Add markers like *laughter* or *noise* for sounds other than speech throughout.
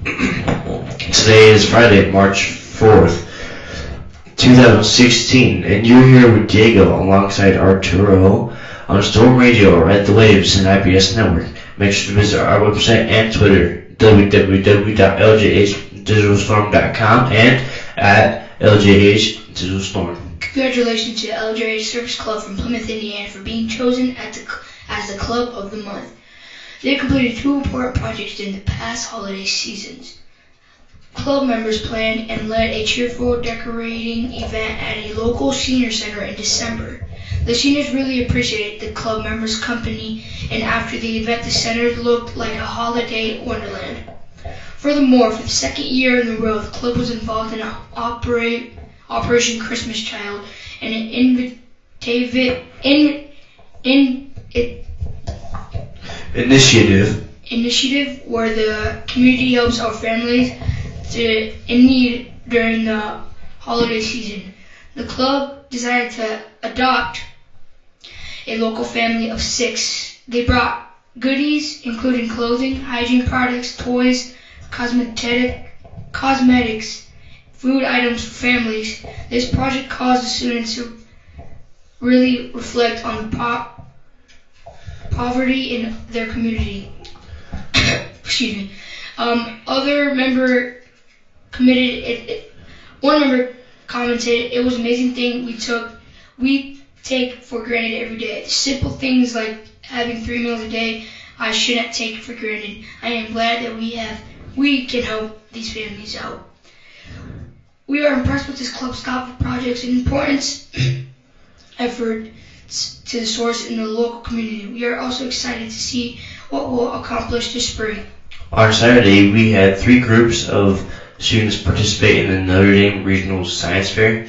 *clears throat* Today is Friday, March 4th, 2016, and you're here with Diego alongside Arturo on Storm Radio or at the Waves and IBS Network. Make sure to visit our website and Twitter, www.ljhdigitalstorm.com and at LJH Congratulations to the LJH Service Club from Plymouth, Indiana for being chosen the, as the Club of the Month. They completed two important projects in the past holiday seasons. Club members planned and led a cheerful decorating event at a local senior center in December. The seniors really appreciated the club members' company, and after the event, the center looked like a holiday wonderland. Furthermore, for the second year in a row, the club was involved in operate, Operation Christmas Child, and an invitative in, in, it, initiative initiative where the community helps our families to, in need during the holiday season. The club decided to adopt a local family of six. They brought goodies, including clothing, hygiene products, toys, cosmetic, cosmetics, food items for families. This project caused the students to really reflect on the po- poverty in their community. Excuse me. Um, other member committed it, it, one member commented it was an amazing thing we took we take for granted every day. Simple things like having three meals a day I shouldn't take for granted. I am glad that we have we can help these families out. We are impressed with this club scout project's and importance *clears throat* effort to the source in the local community. We are also excited to see what we'll accomplish this spring. On Saturday, we had three groups of students participate in the Notre Dame Regional Science Fair.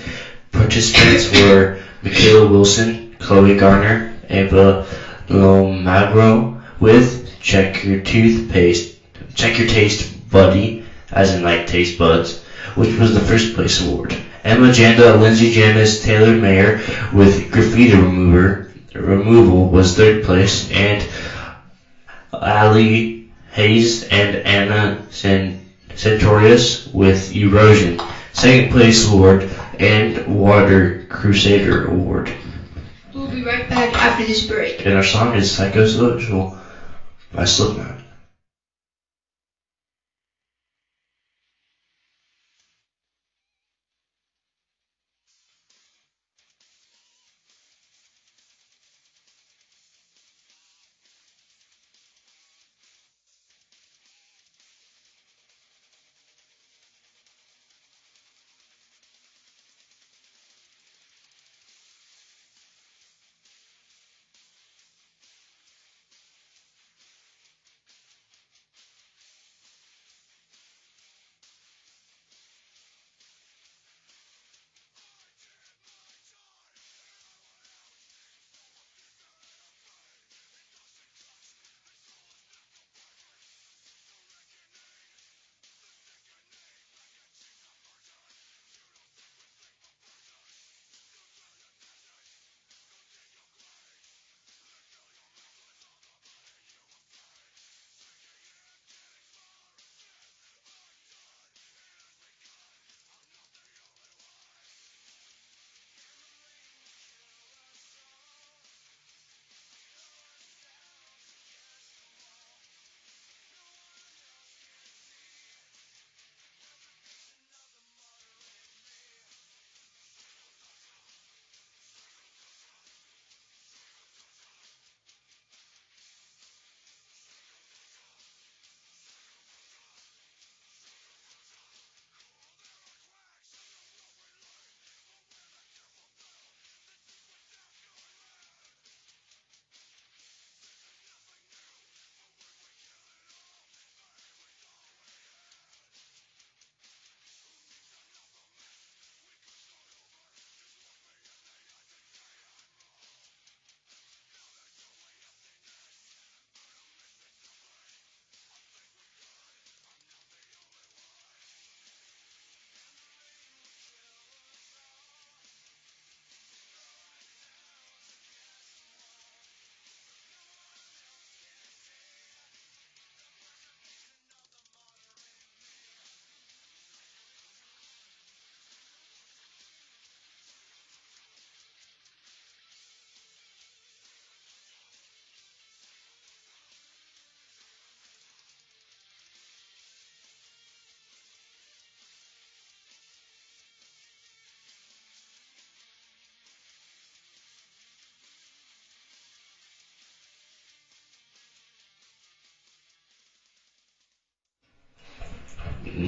Participants were Michaela Wilson, Chloe Garner, Ava Lomagro with Check Your Toothpaste, Check Your Taste Buddy, as in like taste buds, which was the first place award. Emma Janda, Lindsay Janice, Taylor Mayer with graffiti remover removal was third place, and Ali Hayes and Anna Centurius with Erosion, second place award, and Water Crusader award. We'll be right back after this break. And our song is Psychosocial by Slipknot.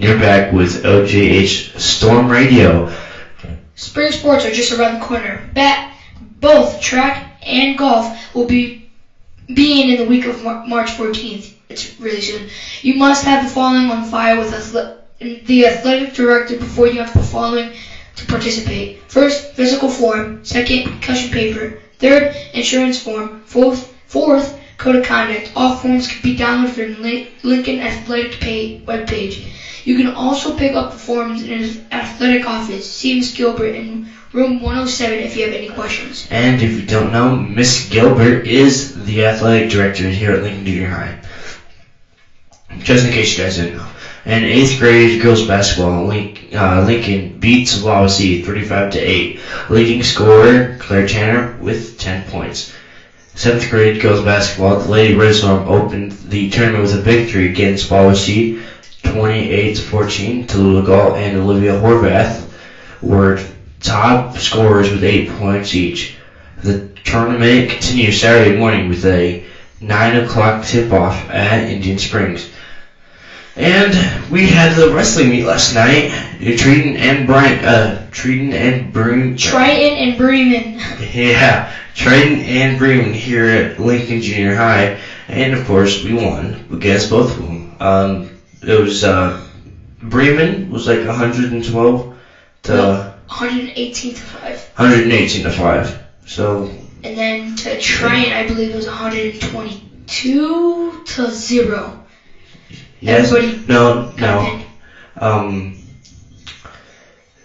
You're back with OJH Storm Radio. Spring sports are just around the corner. Bat, both track and golf will be being in the week of Mar- March 14th. It's really soon. You must have the following on file with athle- the athletic director before you have the following to participate. First, physical form. Second, concussion paper. Third, insurance form. Fourth, fourth, code of conduct. All forms can be downloaded from the Lincoln Athletic webpage. You can also pick up the forms in his athletic office. See Ms. Gilbert in room 107 if you have any questions. And if you don't know, Miss Gilbert is the athletic director here at Lincoln Junior High. Just in case you guys didn't know. In eighth grade girls basketball, uh, Lincoln beats Wawasee 35 to 8. Leading scorer Claire Tanner with 10 points. Seventh grade girls basketball, the Lady Storm opened the tournament with a victory against Wawasee 28 to 14. Tallulah Galt and Olivia Horvath were top scorers with 8 points each. The tournament continues Saturday morning with a 9 o'clock tip-off at Indian Springs. And we had the wrestling meet last night. Triton and Bryant, uh, Triton and Broom, Triton and Bremen. yeah, Triton and Bremen here at Lincoln Junior High, and of course we won against both of them. Um, it was uh, Bremen was like 112 to No. 118 to 5. 118 to five. So And then to Triton, I believe it was 122 to 0. Yes, Everybody no, no. Um,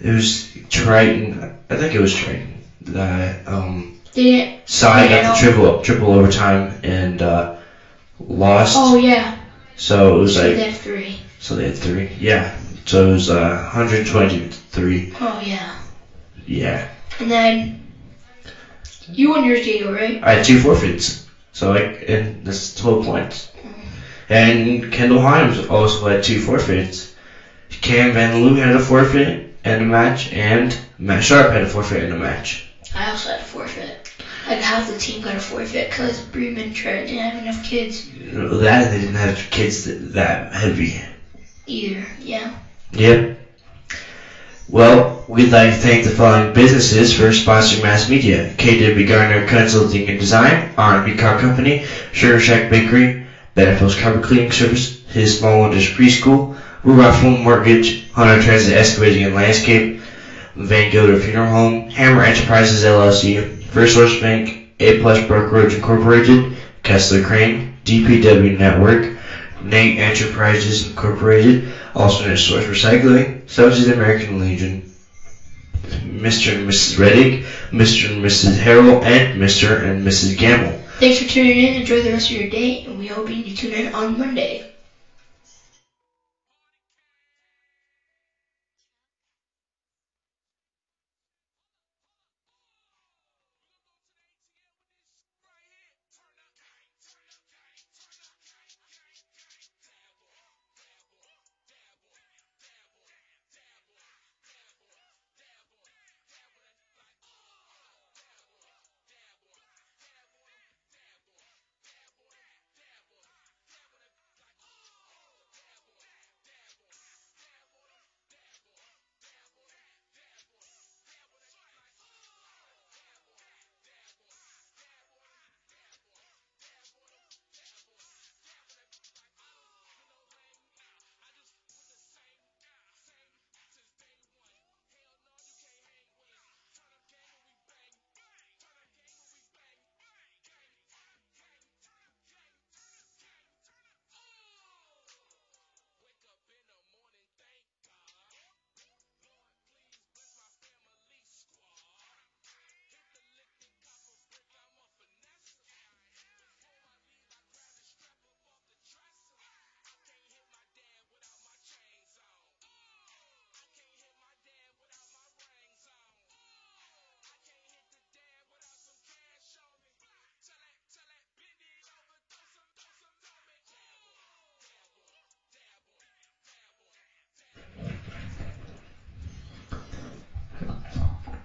it was Triton. I think it was Triton that um didn't. side got the triple triple overtime and uh, lost. Oh, yeah. So it was So like they have three. so they had three. Yeah. So it was uh, 123. Oh, yeah. Yeah. And then you won yours, Diego, right? I had two forfeits. So like and that's 12 points. And Kendall Himes also had two forfeits. Cam Van Loo had a forfeit and a match, and Matt Sharp had a forfeit and a match. I also had a forfeit. Like half the team got a forfeit because Bremen Triton didn't have enough kids That they didn't have kids that, that heavy. either. Yeah. Yep. Well, we'd like to thank the following businesses for sponsoring mass media. KW Garner Consulting and Design, R&B Car Company, Sugar Shack Bakery, Benefits Carpet Cleaning Service, His Small Wonders Preschool, Rudolph Home Mortgage, Hunter Transit Excavating and Landscape, Van Gilder Funeral Home, Hammer Enterprises LLC, First Source Bank, A Plus Brokerage Incorporated, Kessler Crane, DPW Network, Nate Enterprises Incorporated, Alternate Source Recycling, Subsidies American Legion, Mr. and Mrs. Reddick, Mr. and Mrs. Harrell, and Mr. and Mrs. Gamble. Thanks for tuning in. Enjoy the rest of your day, and we hope you tune in on Monday.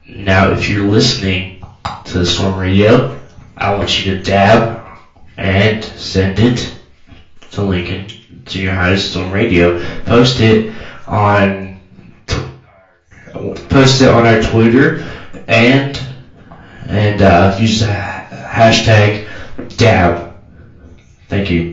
Now, if you're listening to the Storm Radio, I want you to dab and send it to Lincoln Junior High Storm Radio. Post it on post it on our Twitter and and uh, use the hashtag DAB. Thank you.